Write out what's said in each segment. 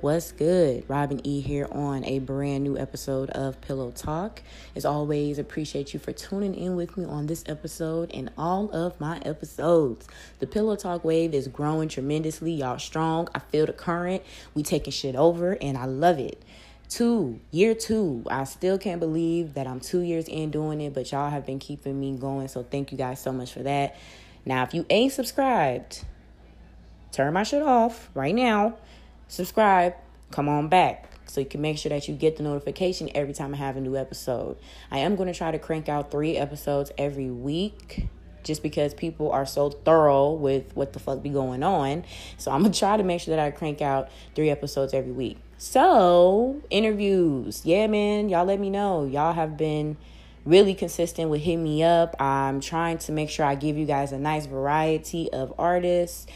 What's good? Robin E here on a brand new episode of Pillow Talk. As always, appreciate you for tuning in with me on this episode and all of my episodes. The Pillow Talk wave is growing tremendously. Y'all strong. I feel the current. We taking shit over and I love it. Two, year two. I still can't believe that I'm two years in doing it, but y'all have been keeping me going. So thank you guys so much for that. Now, if you ain't subscribed, turn my shit off right now subscribe, come on back so you can make sure that you get the notification every time I have a new episode. I am going to try to crank out three episodes every week just because people are so thorough with what the fuck be going on. So I'm going to try to make sure that I crank out three episodes every week. So, interviews. Yeah, man, y'all let me know. Y'all have been really consistent with hit me up. I'm trying to make sure I give you guys a nice variety of artists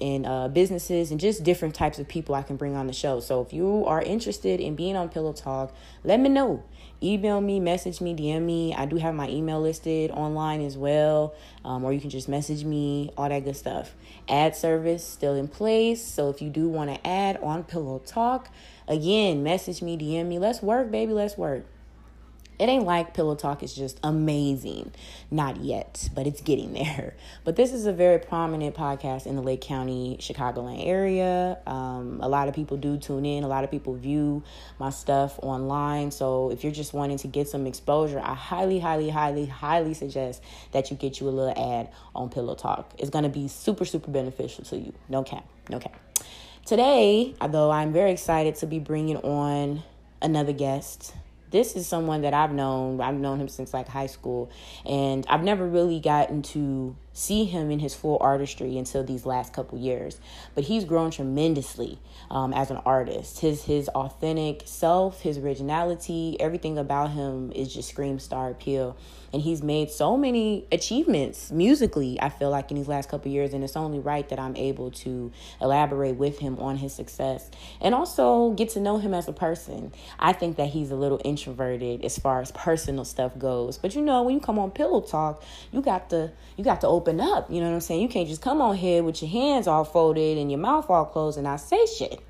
and uh, businesses and just different types of people I can bring on the show. So if you are interested in being on Pillow Talk, let me know. Email me, message me, DM me. I do have my email listed online as well, um, or you can just message me, all that good stuff. Ad service still in place. So if you do want to add on Pillow Talk, again, message me, DM me. Let's work, baby. Let's work. It ain't like Pillow Talk is just amazing. Not yet, but it's getting there. But this is a very prominent podcast in the Lake County, Chicagoland area. Um, a lot of people do tune in, a lot of people view my stuff online. So if you're just wanting to get some exposure, I highly, highly, highly, highly suggest that you get you a little ad on Pillow Talk. It's going to be super, super beneficial to you. No cap, no cap. Today, though, I'm very excited to be bringing on another guest this is someone that I've known. I've known him since like high school, and I've never really gotten to see him in his full artistry until these last couple years. But he's grown tremendously um, as an artist. His his authentic self, his originality, everything about him is just scream star appeal. And he's made so many achievements musically. I feel like in these last couple years, and it's only right that I'm able to elaborate with him on his success and also get to know him as a person. I think that he's a little introverted as far as personal stuff goes. But you know, when you come on Pillow Talk, you got to you got to open up. You know what I'm saying? You can't just come on here with your hands all folded and your mouth all closed and i say shit.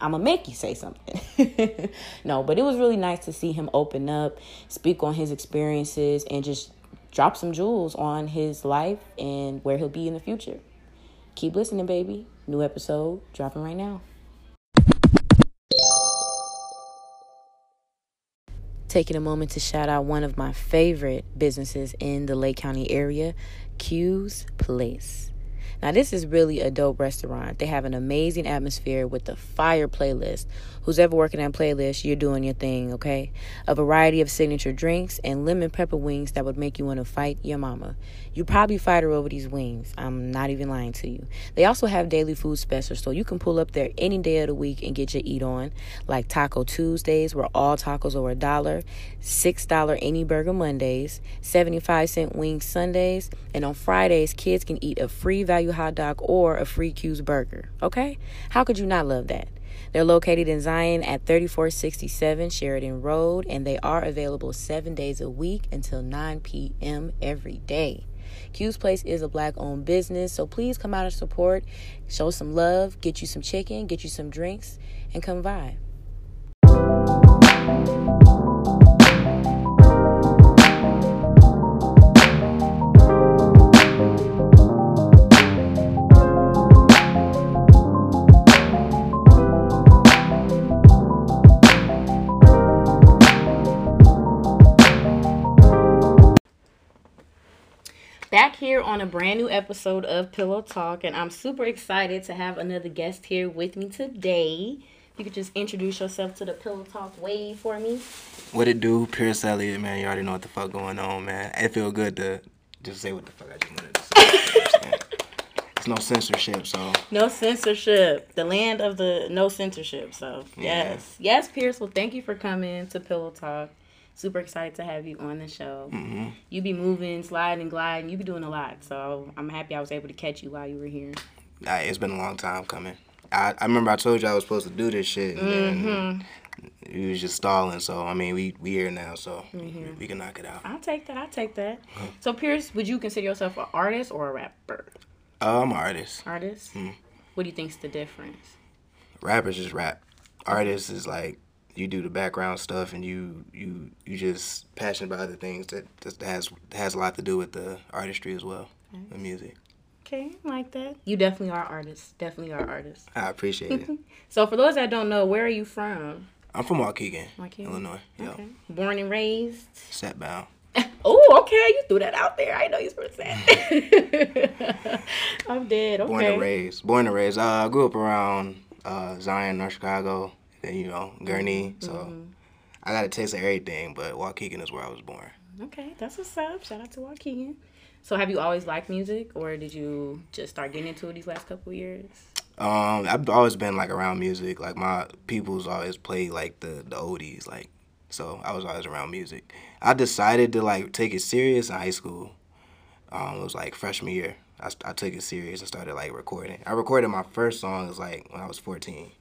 I'm gonna make you say something. no, but it was really nice to see him open up, speak on his experiences, and just drop some jewels on his life and where he'll be in the future. Keep listening, baby. New episode dropping right now. taking a moment to shout out one of my favorite businesses in the Lake County area, Q's Place. Now, this is really a dope restaurant. They have an amazing atmosphere with the fire playlist. Who's ever working on playlist, you're doing your thing, okay? A variety of signature drinks and lemon pepper wings that would make you want to fight your mama. You probably fight her over these wings. I'm not even lying to you. They also have daily food specials, so you can pull up there any day of the week and get your eat on, like Taco Tuesdays, where all tacos are a dollar, $6 any burger Mondays, 75 cent wings Sundays, and on Fridays, kids can eat a free value hot dog or a free Q's burger. Okay? How could you not love that? They're located in Zion at 3467 Sheridan Road, and they are available seven days a week until 9 p.m. every day. Q's Place is a black owned business, so please come out and support, show some love, get you some chicken, get you some drinks, and come vibe. Back here on a brand new episode of Pillow Talk, and I'm super excited to have another guest here with me today. You could just introduce yourself to the Pillow Talk way for me. What it do, Pierce Elliott, man? You already know what the fuck going on, man. It feel good to just say what the fuck I just wanted to say. It's no censorship, so. No censorship. The land of the no censorship. So yes, yeah. yes, Pierce. Well, thank you for coming to Pillow Talk super excited to have you on the show. Mm-hmm. You be moving, sliding, gliding. You be doing a lot. So I'm happy I was able to catch you while you were here. it's been a long time coming. I, I remember I told you I was supposed to do this shit, and mm-hmm. then you was just stalling. So I mean, we we here now, so mm-hmm. we, we, can knock it out. I'll take that. I'll take that. So Pierce, would you consider yourself an artist or a rapper? Uh, I'm an artist. Artist. Mm. What do you think's the difference? Rappers just rap. Artists is like you do the background stuff and you you you just passionate about other things that that has has a lot to do with the artistry as well, nice. the music. Okay, like that. You definitely are artists. Definitely are artists. I appreciate it. so for those that don't know, where are you from? I'm from Waukegan, Waukegan? Illinois. Okay. Born and raised. Satbound. oh, okay. You threw that out there. I know you're supposed from Sat. I'm dead. Okay. Born and raised. Born and raised. Uh, I grew up around uh, Zion, North Chicago, and you know Gurnee. So mm-hmm. I got a taste of everything, but Waukegan is where I was born. Okay, that's what's up. Shout out to Waukegan. So have you always liked music, or did you just start getting into it these last couple years? Um, I've always been like around music. Like my people's always played like the the oldies, like so I was always around music. I decided to like take it serious in high school. Um, it was like freshman year. I, I took it serious and started like recording. I recorded my first song was like when I was fourteen.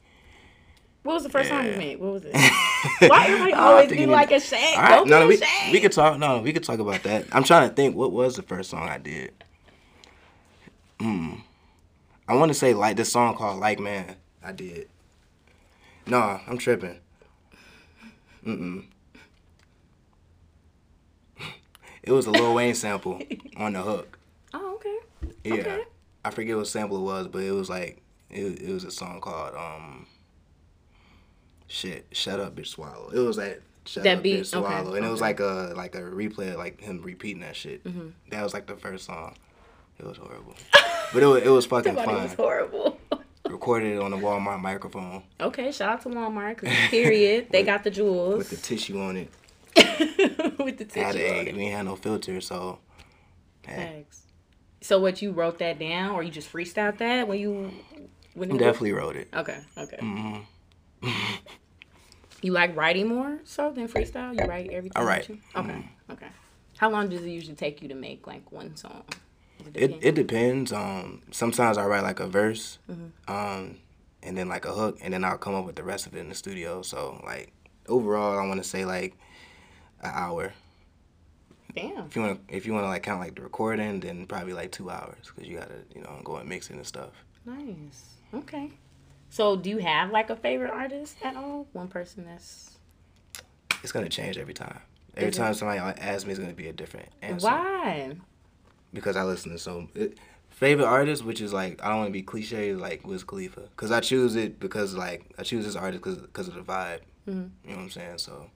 What was the first yeah. song you made? What was it? Why everybody always be like ashamed? All right, no, no, we, we could talk. No, we could talk about that. I'm trying to think. What was the first song I did? Hmm. I want to say like this song called Like Man. I did. Nah, I'm tripping. Mm-mm. It was a Lil Wayne sample on the hook. Oh, okay. Yeah. Okay. I forget what sample it was, but it was like it, it was a song called um shit, shut up, bitch, swallow. It was that shut that up, beat, bitch, swallow, okay, and okay. it was like a like a replay, like him repeating that shit. Mm-hmm. That was like the first song. It was horrible, but it was it was fucking fun. It was horrible. Recorded it on the Walmart microphone. Okay, shout out to Walmart. Period, they got the jewels with the tissue on it. with the tissue. Had a, we ain't had no filter, so. Thanks. So what you wrote that down, or you just freestyled that when you? When Definitely wrote it. Okay. Okay. Mm-hmm. You like writing more so than freestyle? You write everything? All right. Okay. Mm-hmm. Okay. How long does it usually take you to make like one song? It, it, it depends. Um, sometimes I write like a verse, mm-hmm. um, and then like a hook, and then I'll come up with the rest of it in the studio. So like overall, I want to say like an hour. Damn. If you want, if you want to like count like the recording, then probably like two hours because you gotta you know go and mix it and stuff. Nice. Okay. So, do you have like a favorite artist at all? One person that's. It's gonna change every time. Every time somebody asks me, it's gonna be a different answer. Why? Because I listen to so it, favorite artist, which is like I don't want to be cliche, like Wiz Khalifa, because I choose it because like I choose this artist because because of the vibe. Mm-hmm. You know what I'm saying? So,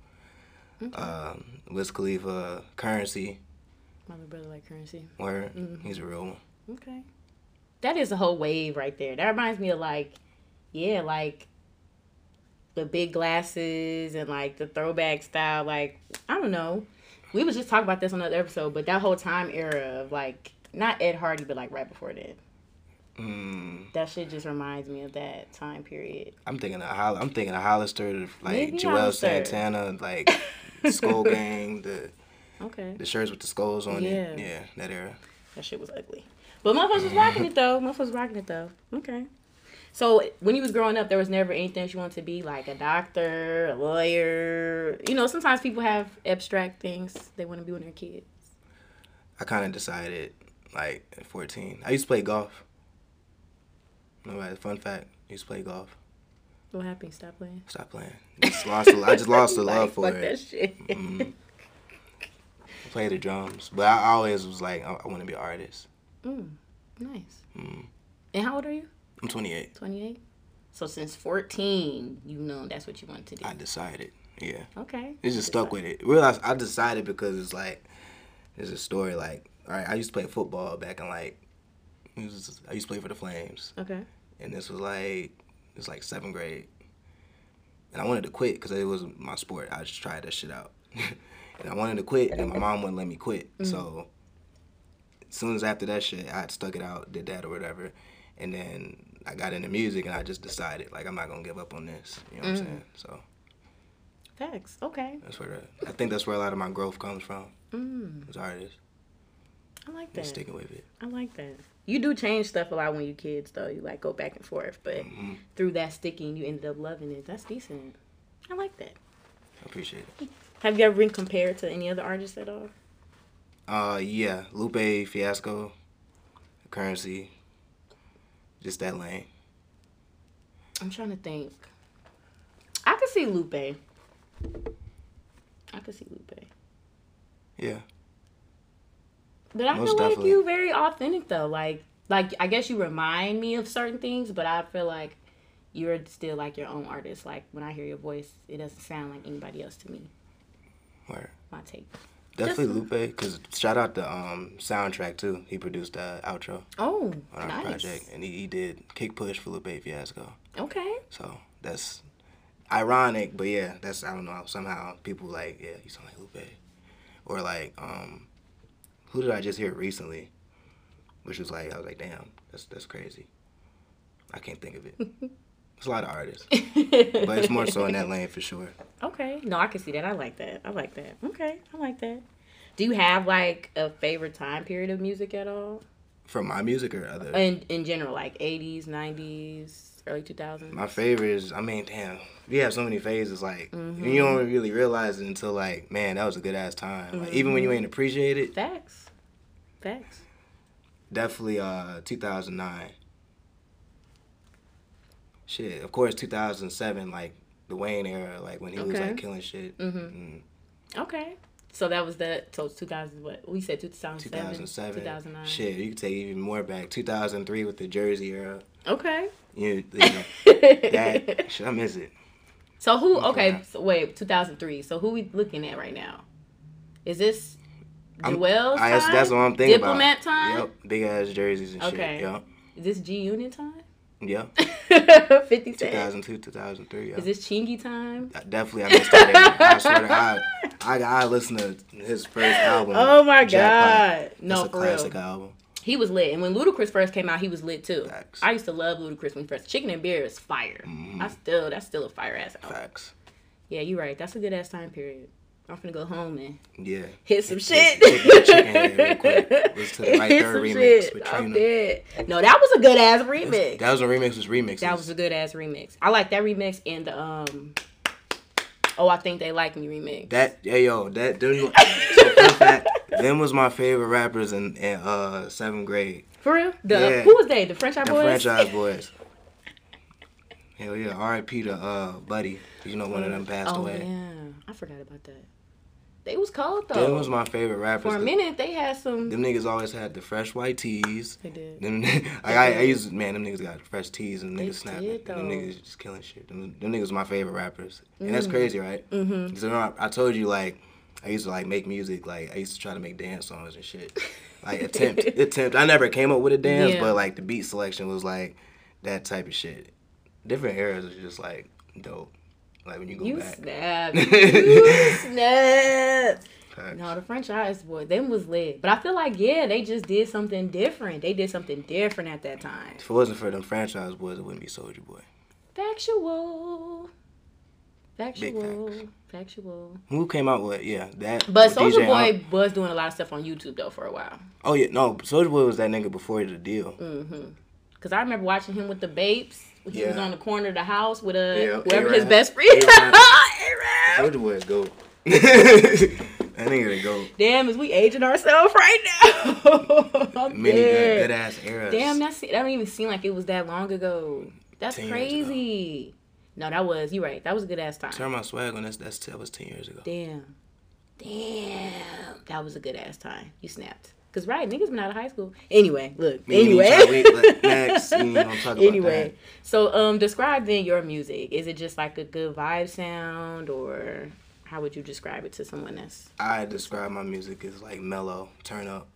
okay. um, Wiz Khalifa, Curren$y. My brother like Curren$y. Where mm-hmm. he's a real one. Okay, that is a whole wave right there. That reminds me of like yeah, like the big glasses and like the throwback style. Like I don't know. We was just talking about this on another episode, but that whole time era of like not Ed Hardy, but like right before that. Mm. That shit just reminds me of that time period. I'm thinking of Holl- I'm thinking of Hollister, like Maybe Juelz Hollister. Santana, like Skull Gang, the okay, the shirts with the skulls on yeah. it. Yeah, that era. That shit was ugly. But motherfuckers was rocking it though. Motherfuckers was rocking it though. Okay. So when you was growing up, there was never anything you wanted to be like a doctor, a lawyer. You know, sometimes people have abstract things they want to be when they're kids. I kind of decided like at 14. I used to play golf. No, fun fact, I used to play golf. What happened? Stop playing. Stop playing. Just lost. I just lost the love for it. That shit. Mm-hmm. Play the drums, but I always was like, I, I want to be an artist. Mm, nice. Mm. And how old are you? I'm 28. 28? So since 14, you know that's what you want to do. I decided. Yeah. Okay. It just stuck with it. Realized I decided because it's like there's a story like all right, I used to play football back in like was, I used to play for the Flames. Okay. And this was like it's like seventh grade, and I wanted to quit because it was my sport. I just tried that shit out, and I wanted to quit, and my mom wouldn't let me quit. Mm-hmm. So as soon as after that shit, I stuck it out, did that or whatever, and then I got into music and I just decided like I'm not gonna give up on this. You know what mm. I'm saying? So. Thanks. Okay. That's where the, I think that's where a lot of my growth comes from. Mm. As artists. I like that. sticking with it. I like that. You do change stuff a lot when you're kids, though. You like go back and forth, but mm-hmm. through that sticking, you ended up loving it. That's decent. I like that. I appreciate it. Have you ever been compared to any other artists at all? Uh, yeah, Lupe Fiasco, Curren$y, just that lane. I'm trying to think. I could see Lupe. I could see Lupe. Yeah. But I Most feel like you very authentic though. Like like I guess you remind me of certain things, but I feel like you're still like your own artist. Like when I hear your voice, it doesn't sound like anybody else to me. Where? My take. Definitely Lupe, because shout out the um, Soundtrakk too. He produced the outro Oh, on our nice. project, and he, he did Kick Push for Lupe Fiasco. Okay. So that's ironic, but yeah, that's I don't know. Somehow people like, yeah, you sound like Lupe, or like, um, who did I just hear recently? Which was like, I was like, damn, that's that's crazy. I can't think of it. It's a lot of artists, but it's more so in that lane for sure. Okay. No, I can see that. I like that. I like that. Okay. I like that. Do you have like a favorite time period of music at all? From my music or other. In in general, like 80s, 90s, early 2000s? My favorite is, I mean, damn, we have so many phases. Like, Mm-hmm. you don't really realize it until, like, man, that was a good ass time. Like, even when Mm-hmm. you ain't appreciate it, Facts. Facts. definitely uh 2009. Shit, of course, 2007, like the Wayne era, like when he was like killing shit. mm-hmm Okay. So that was the so it's 2000 what we said 2007 2007. 2009. Shit, you could take even more back. 2003 with the Jersey era. Okay. You, you know, that shit, I miss it. so who okay, Yeah. so wait, 2003. So who we looking at right now? Is this I'm- I, that's, that's what I'm thinking Diplomat about. time? Yep, big ass jerseys and Okay. shit. Yep, Is this G Unit time? Yep. 50 Cent. 2002, 2003. Yep. Is this Chingy time? I definitely, I missed that. I swear to God, I, I listened to his first album. Oh my Jackpot. god. No, It's a classic real. album. He was lit. And when Ludacris first came out, he was lit too. Facts. I used to love Ludacris when he first. Chicken and Beer is fire. Mm-hmm. I still, that's still a fire ass album. Facts. Yeah, you're right. That's a good ass time period. I'm gonna go home and Yeah. hit some Hit- shit. hit that to the Right Thurr remix shit. with I'm Trina. dead. No, that was a good ass remix. That was a remix. Was remixes. That was a good ass remix. I like that remix and the um. Oh, I think they like me remix. That yeah, yo, that them, so fact, them was my favorite rappers in, in uh seventh grade. For real? The Yeah. who was they? The French Eye The Boys. franchise boys. Hell yeah, R.I.P. to uh Buddy. You know one of them passed Oh away. yeah, I forgot about that. They was cold though. Them was my favorite rappers. For a minute, they had some. Them niggas always had the fresh white tees. They did. Them, like, I, I used man, them niggas got fresh tees and niggas snapping. did, Them niggas just killing shit. Them, them niggas my favorite rappers, and that's Mm. crazy, right? Mm-hmm. So I, I told you like I used to like make music. Like I used to try to make dance songs and shit. Like attempt, attempt. I never came up with a dance, Yeah. but like the beat selection was like that type of shit. Different eras is just like dope. Like when you go You back. snap. You snap. No, the Franchise boy, them was lit. But I feel like yeah, they just did something different. They did something different at that time. If it wasn't for them franchise boys, it wouldn't be Soulja Boy. Factual. Factual. Factual. Who came out with yeah that? But Soulja Boy Al- was doing a lot of stuff on YouTube though for a while. Oh yeah, no, Soulja Boy was that nigga before the deal. Mm. Cause I remember watching him with the Babes. He was on the corner of the house with a Yeah, whoever his Arab. best friend. Arab. Arab. Soulja Boy is goat. that nigga the goat. Damn, is we aging ourselves right now? I'm Many dead. good, good ass eras. Damn, that's that don't even seem like it was that long ago. That's 10 years crazy. No, that was you right. That was a good ass time. Turn my swag on. That's that's that was ten years ago. Damn. Damn. That was a good ass time. You snapped. Cause right, niggas been out of high school. Anyway, look. Me anyway. try- wait, let- next, we ain't about anyway. So um describe then your music. Is it just like a good vibe sound or how would you describe it to someone that. I describe my music as like mellow, turn up,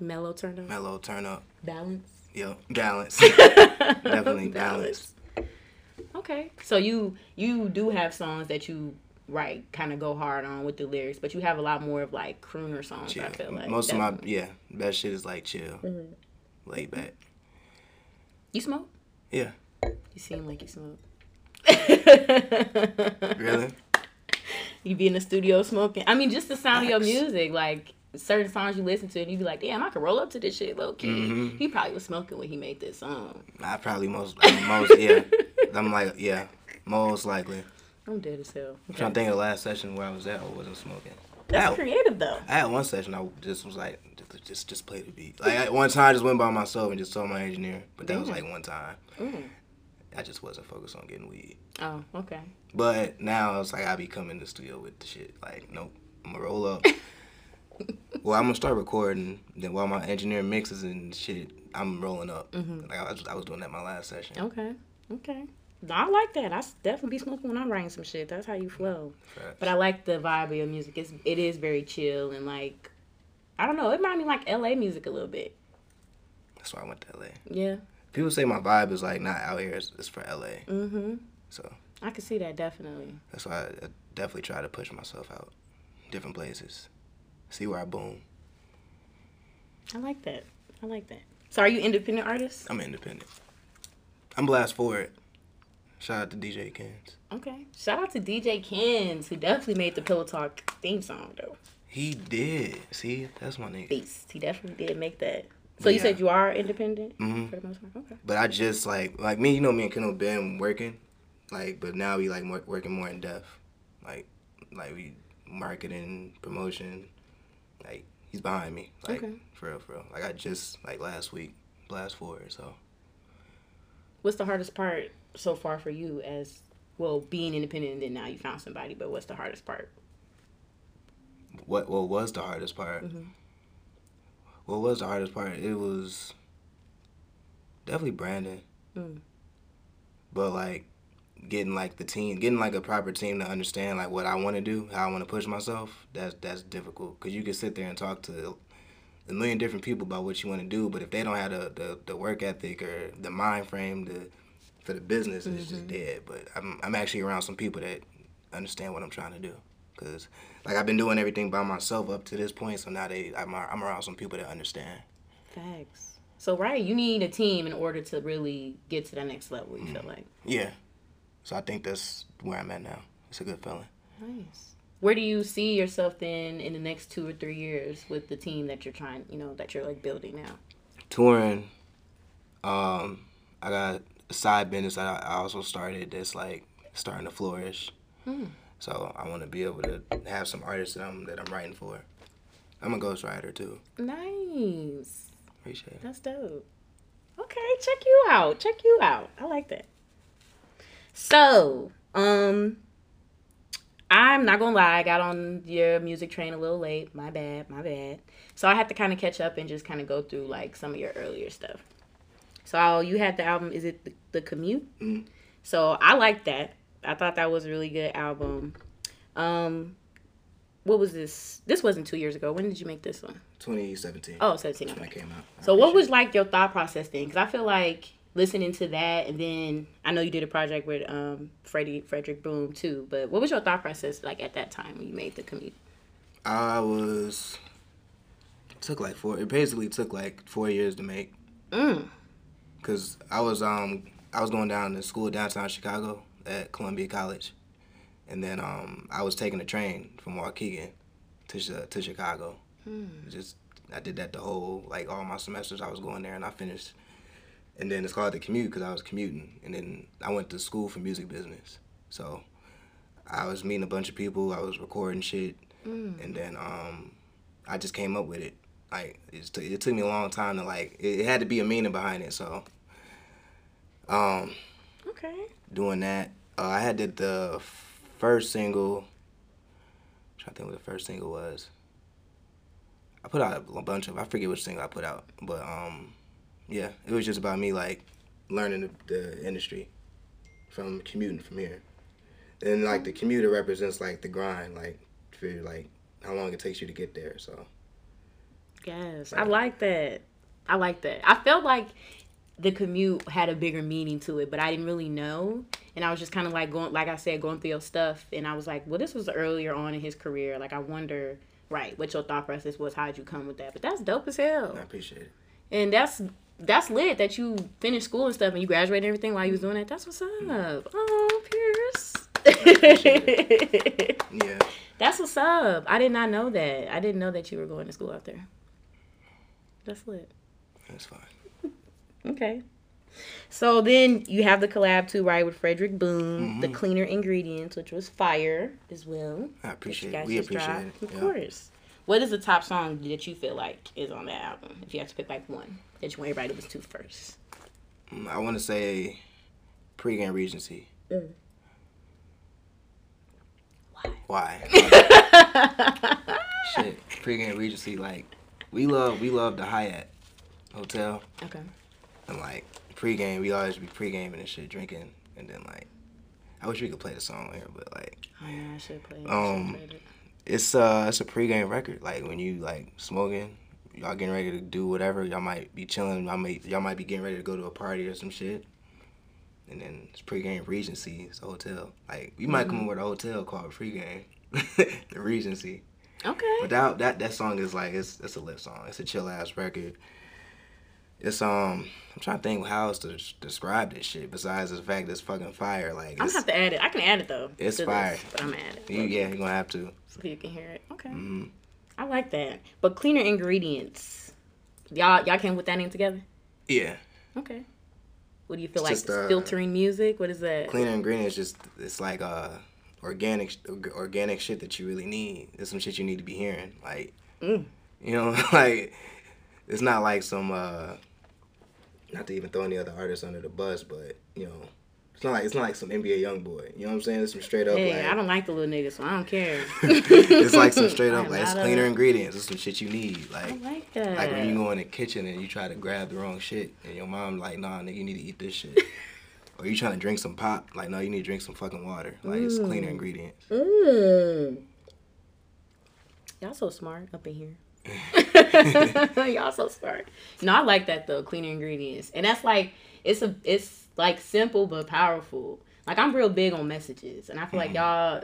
mellow turn up? mellow, turn up. Balance? Yo, balance. Definitely balance. Okay. So you you do have songs that you write kind of go hard on with the lyrics, but you have a lot more of like crooner songs. Chill. I feel like Most of my yeah, best shit is like chill, Mm-hmm. laid back. you smoke. Yeah, You seem like you smoke. really. You be in the studio smoking. I mean, just the sound of your music, like certain songs you listen to, and you'd be like, "Damn, I could roll up to this shit, low key." Mm-hmm. He probably was smoking when he made this song. I probably most most yeah. I'm like yeah, most likely. I'm dead as hell. I'm trying to think of the last session where I was at. I wasn't smoking. That's I, creative though. I had one session. I just was like, just just, just play the beat. Like I, one time, I just went by myself and just told my engineer. But that was like one time. Mm. I just wasn't focused on getting weed. Oh, okay. But now it's like I be coming to the studio with the shit. Like, nope, I'm gonna roll up. well, I'm gonna start recording. Then while my engineer mixes and shit, I'm rolling up. Like I was, I was doing that my last session. Okay. Okay. No, I like that. I definitely be smoking when I'm writing some shit. That's how you flow. Facts. But I like the vibe of your music. It's it is very chill and like I don't know. It reminded me like L.A. music a little bit. That's why I went to LA. Yeah. People say my vibe is like not out here. It's, it's for LA. Mm-hmm. So I can see that definitely. that's why I, I definitely try to push myself out, different places, see where I boom. I like that. I like that. So are you independent artist? I'm independent. I'm blast for it. Shout out to DJ Kens. Okay. Shout out to DJ Kens, who definitely made the Pillow Talk theme song though. He did. See, that's my nigga. Beast. He definitely did make that. So you Yeah. said you are independent Mhm. for the most part. Okay. But I just like like me, you know me and Kendall been working, like but now we like more, working more in depth, like like we marketing promotion, like he's behind me, like Okay. for real for real. Like I just like last week blast forward, so What's the hardest part so far for you as well being independent and then now you found somebody, but what's the hardest part? what what was the hardest part? Mhm. What was the hardest part? It was definitely branding, Mm. but like getting like the team, getting like a proper team to understand like what I want to do, how I want to push myself. That's that's difficult because you can sit there and talk to a million different people about what you want to do, but if they don't have the, the, the work ethic or the mind frame to for the business, it's just dead. But I'm I'm actually around some people that understand what I'm trying to do. Cause like I've been doing everything by myself up to this point, so now they I'm, I'm around some people that understand. Facts. So right, you need a team in order to really get to that next level. You feel like Yeah, so I think that's where I'm at now. It's a good feeling. nice. Where do you see yourself then in the next two or three years with the team that you're trying, you know, that you're like building now? touring um i got side business that i also started that's like starting to flourish Hmm. so i want to be able to have some artists that i'm that i'm writing for i'm a ghostwriter too Nice. appreciate it That's dope. Okay, check you out. Check you out. I like that. So, um, I'm not gonna lie, I got on your music train a little late. My bad, my bad. So I had to kind of catch up and just kind of go through like some of your earlier stuff. So you had the album, is it the, the Commute? Mhm. So I like that. I thought that was a really good album. Um, what was this? This wasn't two years ago. When did you make this one? 2017 Oh, 17. when it came out I So what was like your thought process then? Because I feel like listening to that, and then I know you did a project with um Freddie Frederick Boom too. But what was your thought process like at that time when you made the commute? i was took like four it basically took like four years to make Mm. Because I was um I was going down to school downtown Chicago at Columbia College, and then um I was taking a train from Waukegan to to Chicago. Just I did that the whole like all my semesters I was going there, and I finished. And then it's called the commute because I was commuting, and then I went to school for music business. So I was meeting a bunch of people. I was recording shit, and then um I just came up with it. Like it, took, it took me a long time to like it, it had to be a meaning behind it. So um Okay. doing that. Uh, I had did the first single. trying to think what the first single was. I put out a bunch of. I forget which single I put out, but um, yeah, it was just about me like learning the, the industry from commuting from here. And like the commuter represents like the grind, like for like how long it takes you to get there. So Yes, I like that. I like that. I felt like the commute had a bigger meaning to it, but I didn't really know. And I was just kind of like going, like I said, going through your stuff, and I was like, well, this was earlier on in his career. Like I wonder, right, what your thought process was. How'd you come with that? But that's dope as hell. I appreciate it. And that's that's lit that you finished school and stuff and you graduated and everything while you was doing that. That's what's up. Mm-hmm. Oh, Pierce. Yeah, that's what's up. I did not know that. I didn't know that you were going to school out there. That's lit. that's fine. Okay. So then you have the collab too, right, with Frederick Boone, the cleaner ingredients, which was fire as well. I appreciate it. We appreciate dropped. it. Of Yeah. course. What is the top song that you feel like is on that album? If you have to pick like one that you want everybody to listen to first. Mm, I want to say pregame Regency. Mm. Why? Shit, pregame Regency. Like, we love we love the Hyatt Hotel, Okay. And like pregame, we always be pregaming and shit, drinking, and then like, I wish we could play the song here, but like, I know I should play. it. Um, should play it. it's uh it's a pregame record. Like when you like smoking, y'all getting ready to do whatever. Y'all might be chilling. Y'all might y'all might be getting ready to go to a party or some shit. And then it's pregame Regency. It's a hotel. Like we might come up with a hotel called pregame, the Regency. Okay. But that that that song is like it's it's a lit song. It's a chill ass record. It's um I'm trying to think how else to describe this shit besides the fact that it's fucking fire. Like I'm gonna have to add it. I can add it though. It's fire. This, but I'm gonna add it. you, yeah, you're gonna have to. So you can hear it. Okay. hmm I like that. But cleaner ingredients. Y'all y'all came with that name together? Yeah. Okay. What do you feel It's like? just, uh, filtering music? What is that? cleaner ingredients just it's like uh organic organic shit that you really need there's some shit you need to be hearing like Mm. you know like it's not like some uh not to even throw any other artists under the bus but you know it's not like it's not like some NBA young boy you know what I'm saying it's some straight up Hey, like I don't like the little niggas, so I don't care. it's like some straight up like it's cleaner ingredients it's some shit you need I like like that. like when you go in the kitchen and you try to grab the wrong shit and your mom like nah nigga you need to eat this shit or you trying to drink some pop like no you need to drink some fucking water like it's cleaner Mm. ingredients Mm. Y'all so smart up in here. Y'all so smart. No, I like that though, cleaner ingredients. And that's like it's a it's like simple but powerful. Like I'm real big on messages. And I feel like y'all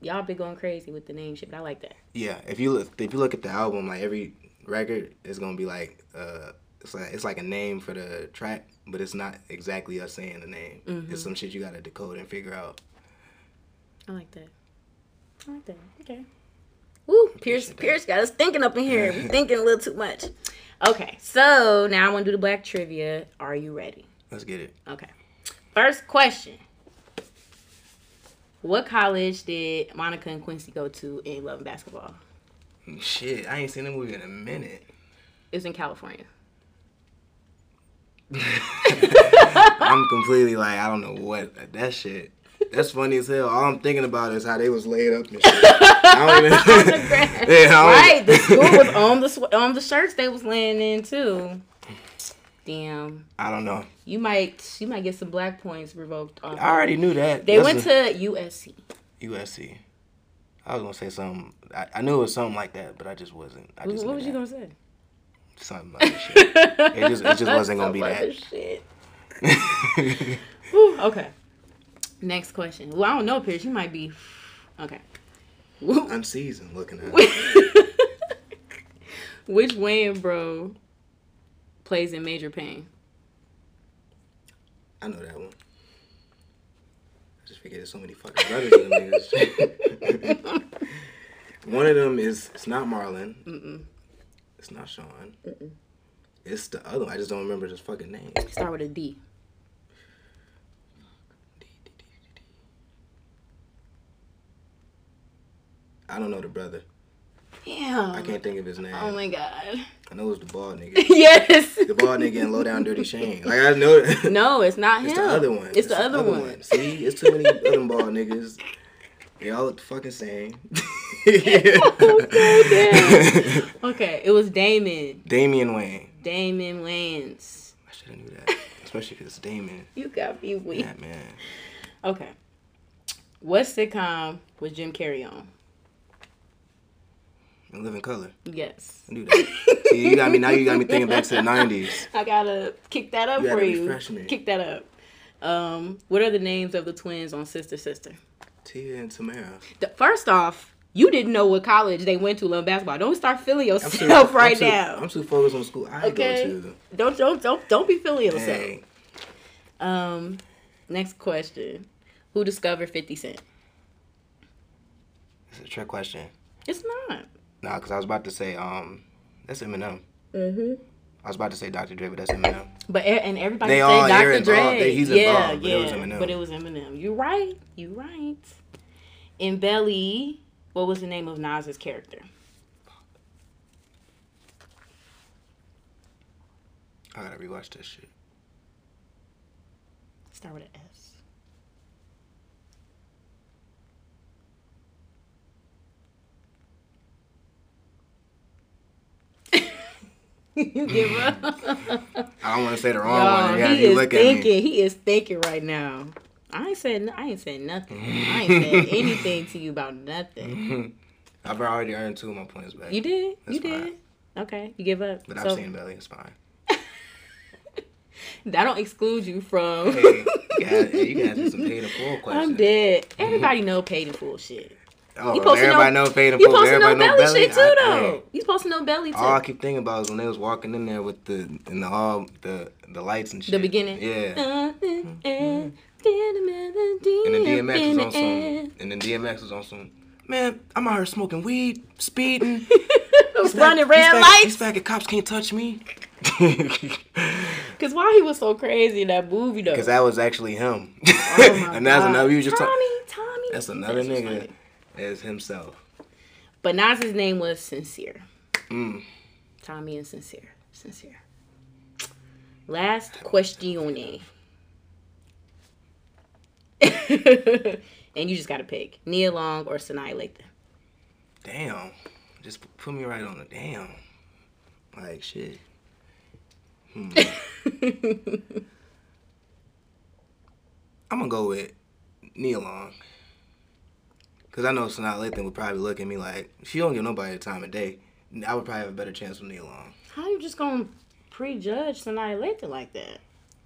y'all be going crazy with the name shit, but I like that. Yeah, if you look, if you look at the album, like every record is gonna be like, uh, it's like it's like a name for the track, but it's not exactly us saying the name. Mm-hmm. It's some shit you gotta decode and figure out. I like that. I like that. Okay. Woo, Pierce Pierce got us thinking up in here. We thinking a little too much. Okay, so now I want to do the black trivia. Are you ready? Let's get it. Okay. First question. What college did Monica and Quincy go to in Love and Basketball? Shit, I ain't seen the movie in a minute. It was in California. I'm completely like, I don't know what that shit. That's funny as hell. All I'm thinking about is how they was laid up and shit. I don't even. On the ground. yeah, I right, the school was on the sw- on the shirts they was laying in too. Damn, I don't know. you might you might get some black points revoked off. I already knew that. They That's went a- to USC. USC. I was gonna say something. I, I knew it was something like that, but I just wasn't. I just what was you gonna say? Something like that shit. It just- it just wasn't gonna be that. Shit. Whew, okay. Next question. Well, I don't know, Pierce. You might be. Okay. Unseasoned looking at. it. Which Wayne bro plays in Major Payne? I know that one. I just figured there's so many fucking brothers in niggas. one of them is it's not Marlon. Mm-mm. It's not Sean. It's the other one. I just don't remember his fucking name. Start with a D. I don't know the brother. Damn. I can't think of his name. Oh my god. I know it's the bald nigga. yes. The bald nigga in low down dirty Shane. Like I know. No, it's not It's him. It's the other one. It's, the, other, one. See, it's too many other bald niggas. They all look the fucking same. Okay, it was Damon. Damian Wayne. Damon Wayans. I should have knew that. Especially because it's Damon. You got me weak. Yeah, man. Okay. What sitcom was Jim Carrey on? In Color. Yes. I knew that. See, you got me now. You got me thinking back to the '90s. I gotta kick that up You for you. Kick that up. Um, what are the names of the twins on Sister Sister? Tia and Tamara. The- First off, you didn't know what college they went to learn basketball. Don't start feeling yourself too, right I'm too, now. I'm too focused on school. I Okay. go to. Don't don't don't don't be feeling yourself. Dang. Um, next question: Who discovered Fifty Cent? It's a trick question. It's not. Nah, because I was about to say, um, that's Eminem. Mm-hmm. I was about to say Dr. Dre, but that's Eminem. But and everybody They say all- Dr. Dre. They- he's yeah, but yeah. it was Eminem. But it was Eminem. You right. You right. In Belly, what was the name of Nas's character? I gotta rewatch this shit. Start with an S. you give mm. up. I don't want to say the wrong Y'all, one. Yeah, he is look at thinking. He is thinking right now. I ain't said. I ain't said nothing. I ain't said anything to you about nothing. I've already earned two of my points back. You did. That's you did. Okay, you give up. But so I've seen Belly. It's fine. that don't exclude you from. Hey, you guys, hey, you guys do some paid full questions. I'm dead. Everybody know paid in full shit. Oh, You supposed to everybody know- know paid You supposed to know belly, belly. shit too, I- though. You supposed to know belly too. All I keep thinking about is when they was walking in there with the and the all the the lights and shit. the beginning. Yeah. Uh, uh, uh, And And then DMX was on some. And then DMX was on some. Man, I'm out here smoking weed, speeding. running red lights. These faggot cops can't touch me. Cause why he was so crazy in that movie though? Because that was actually him. Oh and that's God. another. You just Tommy, Tommy. That's another just nigga. As himself. But Nas's name was Sincere. Mm. Tommy and Sincere. Sincere. Last question. and you just gotta pick Nia Long or Sanaa Lathan. Damn. Just put me right on the damn. Like shit. Hmm. I'm gonna go with Nia Long. Cause I know Sanaa Lathan would probably look at me like she don't give nobody the time of day. I would probably have a better chance with Nia Long. How you just gonna prejudge Sanaa Lathan like that?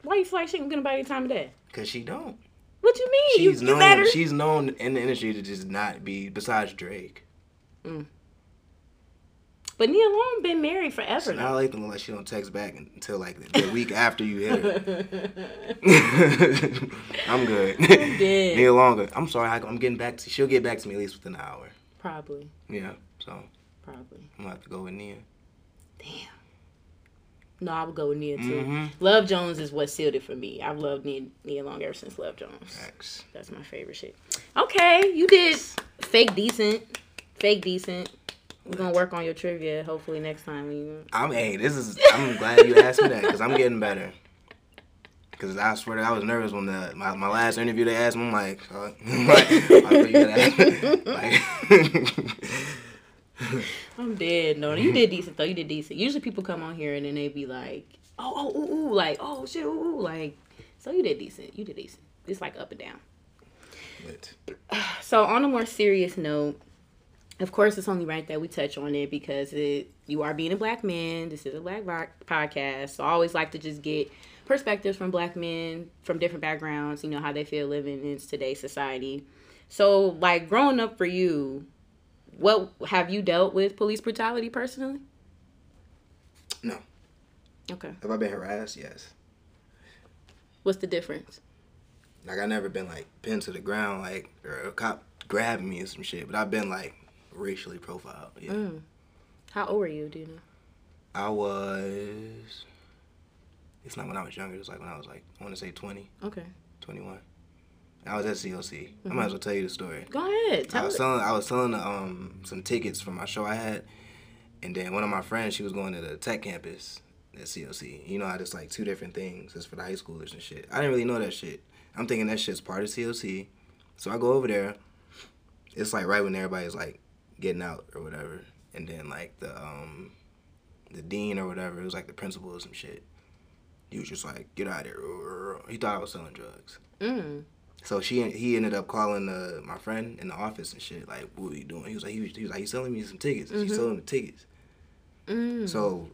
Why you feel like she can get nobody the time of day? Cause she don't. What you mean? She's you, you known. She's known in the industry to just not be. Besides Drake, mm. But Nia Long been married forever. Sanaa now. Lathan look unless she don't text back until like the, week after you hit her. I'm good. dead. Neil Longer. I'm sorry. I, I'm getting back to. She'll get back to me at least within an hour. Probably, Yeah. So probably. I'm gonna have to go with Nia. Damn. No, I would go with Nia too. Mhm. Love Jones is what sealed it for me. I've loved Nia, Nia Long ever since Love Jones. X. That's my favorite shit. Okay, you did fake decent. Fake decent. We're gonna work on your trivia hopefully next time. You I'm. Hey, this is. I'm glad you asked me that because I'm getting better. Because I swear I was nervous when the my, my last interview they asked me. I'm like, uh, like, why you gotta ask me? like I'm dead. No, you did decent though. You did decent. Usually people come on here and then they be like, oh, oh, ooh, ooh, like, oh shit, ooh, ooh, like. So you did decent. You did decent. It's like up and down. So on a more serious note, of course, it's only right that we touch on it because it you are being a black man. This is a black podcast, so I always like to just get perspectives from black men from different backgrounds. You know how they feel living in today's society. So, like growing up for you, what have you dealt with police brutality personally? no. Okay, Have I been harassed? Yes. what's the difference? Like I never been like pinned to the ground like or a cop grabbing me or some shit. But I've been like racially profiled. Yeah. Mm. How old were you? Do you know? I was. It's not when I was younger. It's like when I was like I want to say 20, Okay, 21. I was at CLC. I might as well tell you the story. go ahead. I Tell was it. selling. I was selling um some tickets for my show I had, and then one of my friends she was going to the tech campus at CLC. You know how there's like two different things. It's for the high schoolers and shit. I didn't really know that shit. I'm thinking that shit's part of CLC. So I go over there. It's like right when everybody's like getting out or whatever, and then like the um the dean or whatever. It was like the principal or some shit. He was just like, "Get out of here!" He thought I was selling drugs. Mm. So she he ended up calling uh, my friend in the office and shit. Like, what are you doing? He was like, he was, he was like, he's selling me some tickets. She's selling the tickets. Mm. So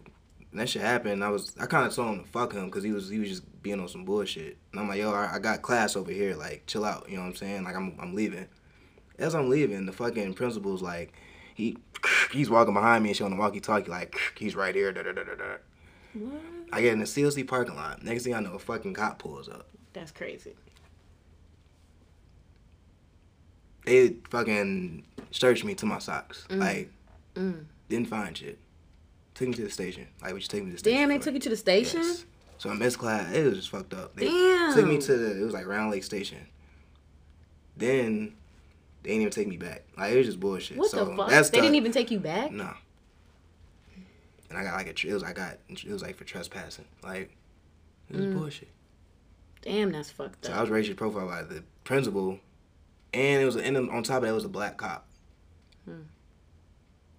that shit happened. I was I kind of told him to fuck him because he was he was just being on some bullshit. And I'm like, yo, I, I got class over here. Like, chill out. You know what I'm saying? Like, I'm I'm leaving. As I'm leaving, the fucking principal's like, he he's walking behind me and showing the walkie-talkie like he's right here. Da, da, da, da, da. What? I get in the CLC parking lot. Next thing I know, a fucking cop pulls up. That's crazy. They fucking searched me to my socks. Like, Mm. didn't find shit. Took me to the station. Like, what you take me to the station? Damn, they took you to the station. Yes. So I missed class. It was just fucked up. They Damn. took me to the. It was like Round Lake Station. Then they didn't even take me back. Like it was just bullshit. What so the fuck? That's they the, didn't even take you back. No. And I got like a. It was I got. It was like for trespassing. Like it was Mm. bullshit. Damn, that's fucked up. So. I was racially profiled by the principal, and it was and on top of that it was a black cop. Hmm.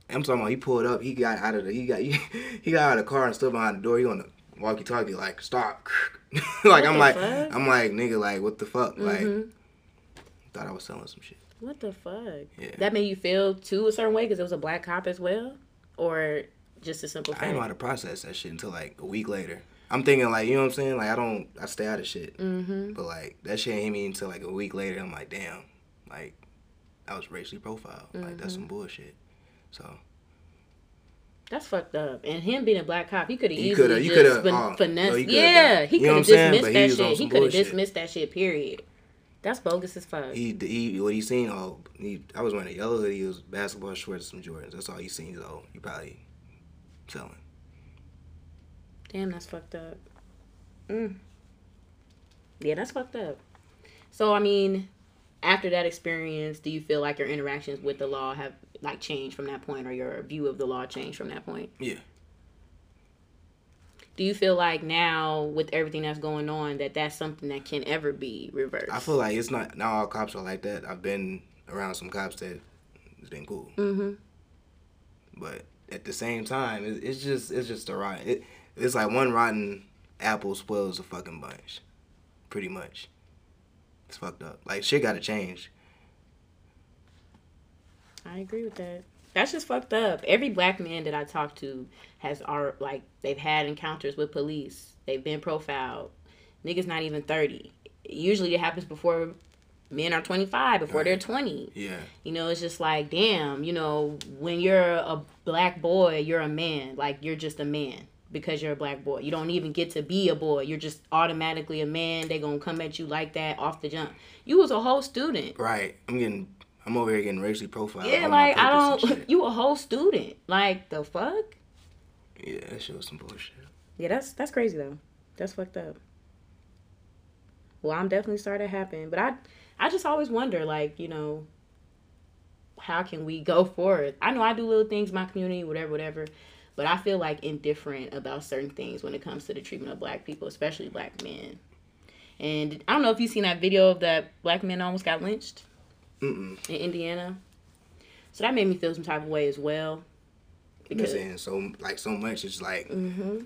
I'm talking about he pulled up. He got out of the. He got he, he got out of the car and stood behind the door. He on the walkie talkie like stop. like I'm like fuck? I'm like nigga like what the fuck like Mhm. thought I was selling some shit. What the fuck? Yeah. That made you feel too a certain way because it was a black cop as well, or just a simple I didn't know how to process that shit until like a week later. I'm thinking like you know what I'm saying like I don't I stay out of shit. Mm-hmm. But like that shit hit me until like a week later. I'm like, damn, like I was racially profiled. Like that's Mm-hmm. some bullshit. So That's fucked up. And him being a black cop, he could have easily coulda- just fin- uh, finessed. no, he yeah, he could have dismissed that shit. He could have dismissed that shit. Period. That's bogus as fuck. he he what he seen? Oh, he I was wearing a yellow hoodie. It was basketball shorts, and some Jordans. That's all he seen. So he probably selling. Damn, that's fucked up. Mm. Yeah, that's fucked up. So I mean, after that experience, do you feel like your interactions with the law have like changed from that point, or your view of the law changed from that point? Yeah. Do you feel like now, with everything that's going on, that that's something that can ever be reversed? I feel like it's not not all cops are like that. I've been around some cops that it's been cool, Mm-hmm. but at the same time, it, it's just it's just a rotten. It, it's like one rotten apple spoils a fucking bunch, pretty much. It's fucked up. Like shit got to change. I agree with that. That's just fucked up. Every black man that I talk to has are like they've had encounters with police. They've been profiled. Niggas not even thirty. Usually it happens before men are twenty five, before they're twenty. Yeah. You know, it's just like, damn, you know, when you're a black boy, you're a man. Like you're just a man because you're a black boy. You don't even get to be a boy. You're just automatically a man. They gonna come at you like that off the jump. You was a whole student. Right. I'm getting. I'm over here getting racially profiled. Yeah, like I don't. You a whole student. Like the fuck. Yeah, that shit was some bullshit. Yeah, that's that's crazy though. That's fucked up. Well, I'm definitely sorry that happened, but I I just always wonder, like you know, how can we go forward? I know I do little things in my community, whatever, whatever, but I feel like indifferent about certain things when it comes to the treatment of black people, especially black men. And I don't know if you've seen that video of that black man almost got lynched Mm-mm. in Indiana. So that made me feel some type of way as well. I'm saying so like so much. It's like hmm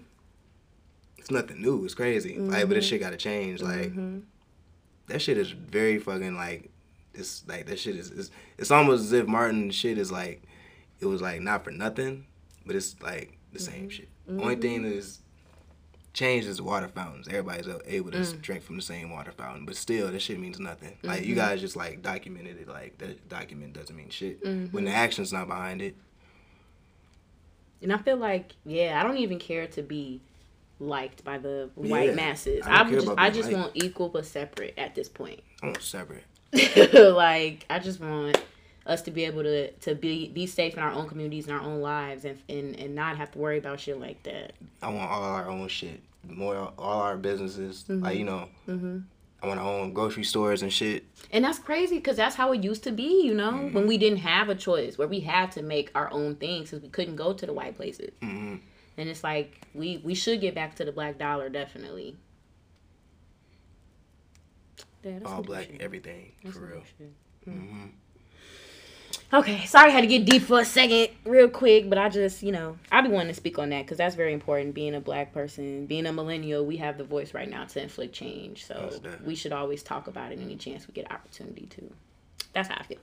it's nothing new. It's crazy. Like, but this shit got to change. Like hmm that shit is very fucking like it's like that shit is it's, it's almost as if Martin shit is like it was like not for nothing, but it's like the same shit. Only thing that is changed is the water fountains. Everybody's able to mm. drink from the same water fountain, but still that shit means nothing. Like you mm-hmm. guys just like documented it. Like that document doesn't mean shit mm-hmm. when the action's not behind it. And I feel like, yeah, I don't even care to be liked by the white Yeah, masses. I I, just, I just liked. want equal but separate at this point. I want separate. like I just want us to be able to to be be safe in our own communities and our own lives and and, and not have to worry about shit like that. I want all our own shit. More all our businesses. Like you know, I want to own grocery stores and shit. And that's crazy because that's how it used to be, you know, Mm-hmm. when we didn't have a choice, where we had to make our own things because we couldn't go to the white places. hmm And it's like we we should get back to the black dollar definitely. Yeah, All black bullshit. everything That's for real. bullshit. Okay, sorry I had to get deep for a second, real quick, but I just, you know, I be wanting to speak on that because that's very important. Being a black person, being a millennial, we have the voice right now to inflict change. So we should always talk about it any chance we get opportunity to. That's how I feel.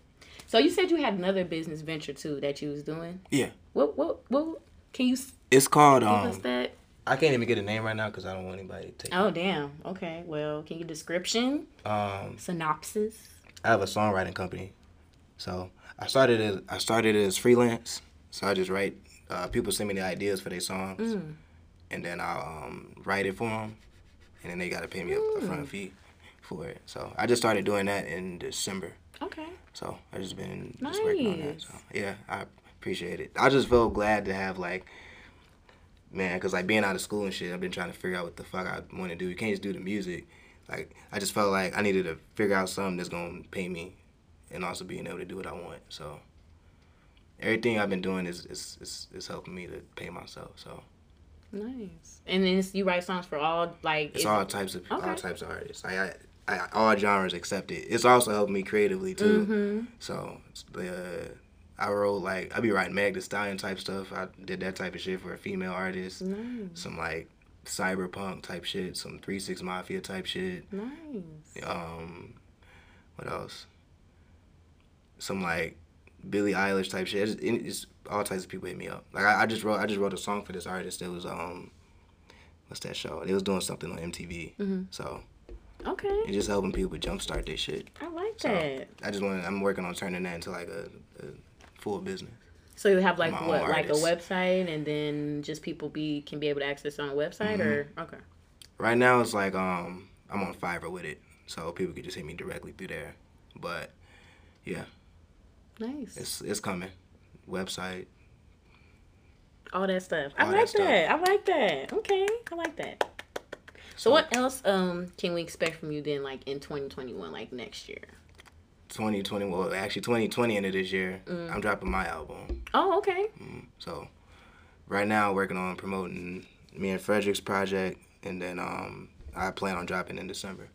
So you said you had another business venture too that you was doing. Yeah, What what what? Can you it's called. give us Um, that? I can't even get a name right now because I don't want anybody to take. Oh damn. Okay. Well, can you description. Um, synopsis? I have a songwriting company, so I started as I started as freelance. So I just write. Uh, people send me the ideas for their songs, Mm. and then I'll um, write it for them, and then they gotta pay me a, a Mm. front fee for it. So I just started doing that in December. Okay. So I just been just working on that. Nice. So yeah, I appreciate it. I just felt glad to have like, man, cause like being out of school and shit, I've been trying to figure out what the fuck I want to do. You can't just do the music. Like I just felt like I needed to figure out something that's gonna pay me, and also being able to do what I want. So everything I've been doing is is is, is helping me to pay myself. So Nice. And then it's- you write songs for all like it's is- all types of Okay. all types of artists. I, I, I all genres accepted. It's also helped me creatively too. Mhm. So it's the I wrote like I be writing Meg Thee Stallion type stuff. I did that type of shit for a female artist. Nice. Some like cyberpunk type shit, some Three Six Mafia type shit. Nice. Um, what else? Some like Billie Eilish type shit. It's, it's all types of people hit me up. Like I, I just wrote I just wrote a song for this artist that was um what's that show? They was doing something on MTV. Mm-hmm. So Okay. just helping people jumpstart their shit. I like So that. I just want I'm working on turning that into like a, a full business. So you have like my what, like a website, and then just people be can be able to access on a website, or Mm-hmm. okay. Right now it's like um I'm on Fiverr with it, so people could just hit me directly through there. But yeah, Nice. it's it's coming. Website. All that stuff. I All that like stuff. that. I like that. Okay. I like that. So what else um can we expect from you then like in 2021 like next year? 2020 well actually 2020 into this year Mm. i'm dropping my album Oh, okay. so right now I'm working on promoting me and frederick's project and then um i plan on dropping in december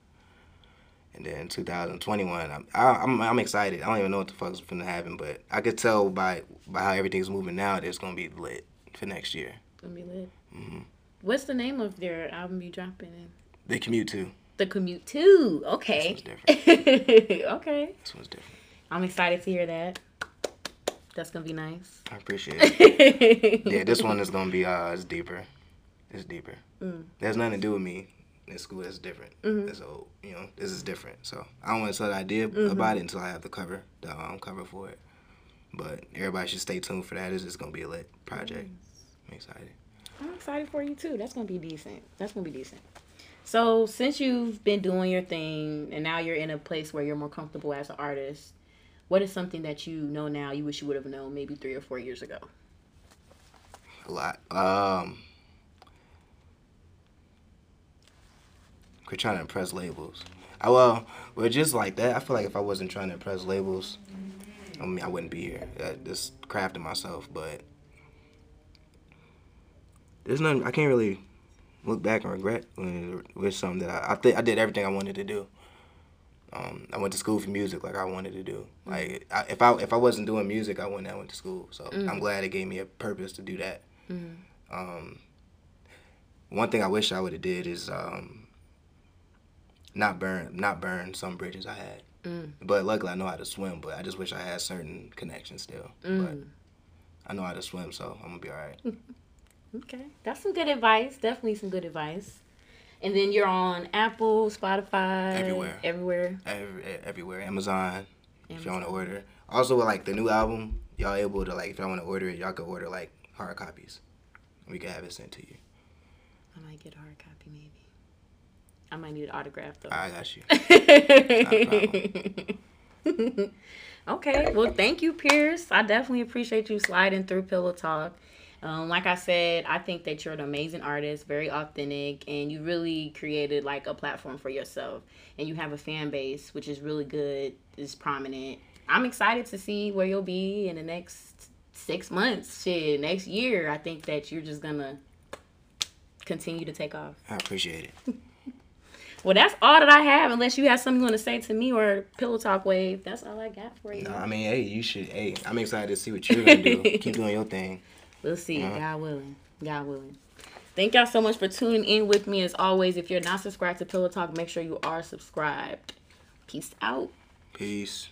and then 2021 i'm I, I'm, I'm excited i don't even know what the fuck's gonna happen but i could tell by by how everything's moving now that it's gonna be lit for next year Gonna be lit. Mm-hmm. What's the name of your album you dropping in? The Commute 2 The Commute 2. Okay. This one's different. okay. this one's different I'm excited to hear that. That's gonna be nice. i appreciate it yeah this one is gonna be uh it's deeper it's deeper Mm. There's nothing to do with me in school that's different Mm-hmm. so you know this is different so i don't want to tell the idea Mm-hmm. about it until i have the cover the um, cover for it but everybody should stay tuned for that it's just gonna be a lit project i'm excited I'm excited for you too. That's gonna be decent. That's gonna be decent. So since you've been doing your thing and now you're in a place where you're more comfortable as an artist, what is something that you know now you wish you would have known maybe three or four years ago? a lot um quit trying to impress labels I, well well just like that i feel like if i wasn't trying to impress labels i mean i wouldn't be here uh, just crafting myself but there's nothing i can't really look back and regret with, something that i i, think I did everything i wanted to do um, I went to school for music like I wanted to do. Like I, if I if I wasn't doing music, I wouldn't have went to school. So I'm glad it gave me a purpose to do that. Um, one thing I wish I would have did is um, not burn not burn some bridges I had. Mm. But luckily I know how to swim. But I just wish I had certain connections still. Mm. But I know how to swim, so I'm gonna be all right. Okay, that's some good advice. Definitely some good advice. And then you're on Apple, Spotify, Everywhere. everywhere. Every, everywhere, Amazon. If you want to order. Also, with like the new album, y'all able to like if y'all want to order it, y'all can order like hard copies. We can have it sent to you. I might get a hard copy, maybe. I might need an autograph though. I got you. okay, well, thank you, Pierce. I definitely appreciate you sliding through Pillow Talk. Um, like I said, I think that you're an amazing artist, very authentic, and you really created like a platform for yourself. And you have a fan base, which is really good, is prominent. I'm excited to see where you'll be in the next six months, shit, next year. I think that you're just gonna continue to take off. I appreciate it. Well, that's all that I have, unless you have something you want to say to me or Pillow Talk Wave. That's all I got for you. No, I mean, hey, you should. Hey, I'm excited to see what you're gonna do. Keep doing your thing. We'll see. Uh-huh. God willing. God willing. Thank y'all so much for tuning in with me. As always, if you're not subscribed to Pillow Talk, make sure you are subscribed. Peace out. Peace.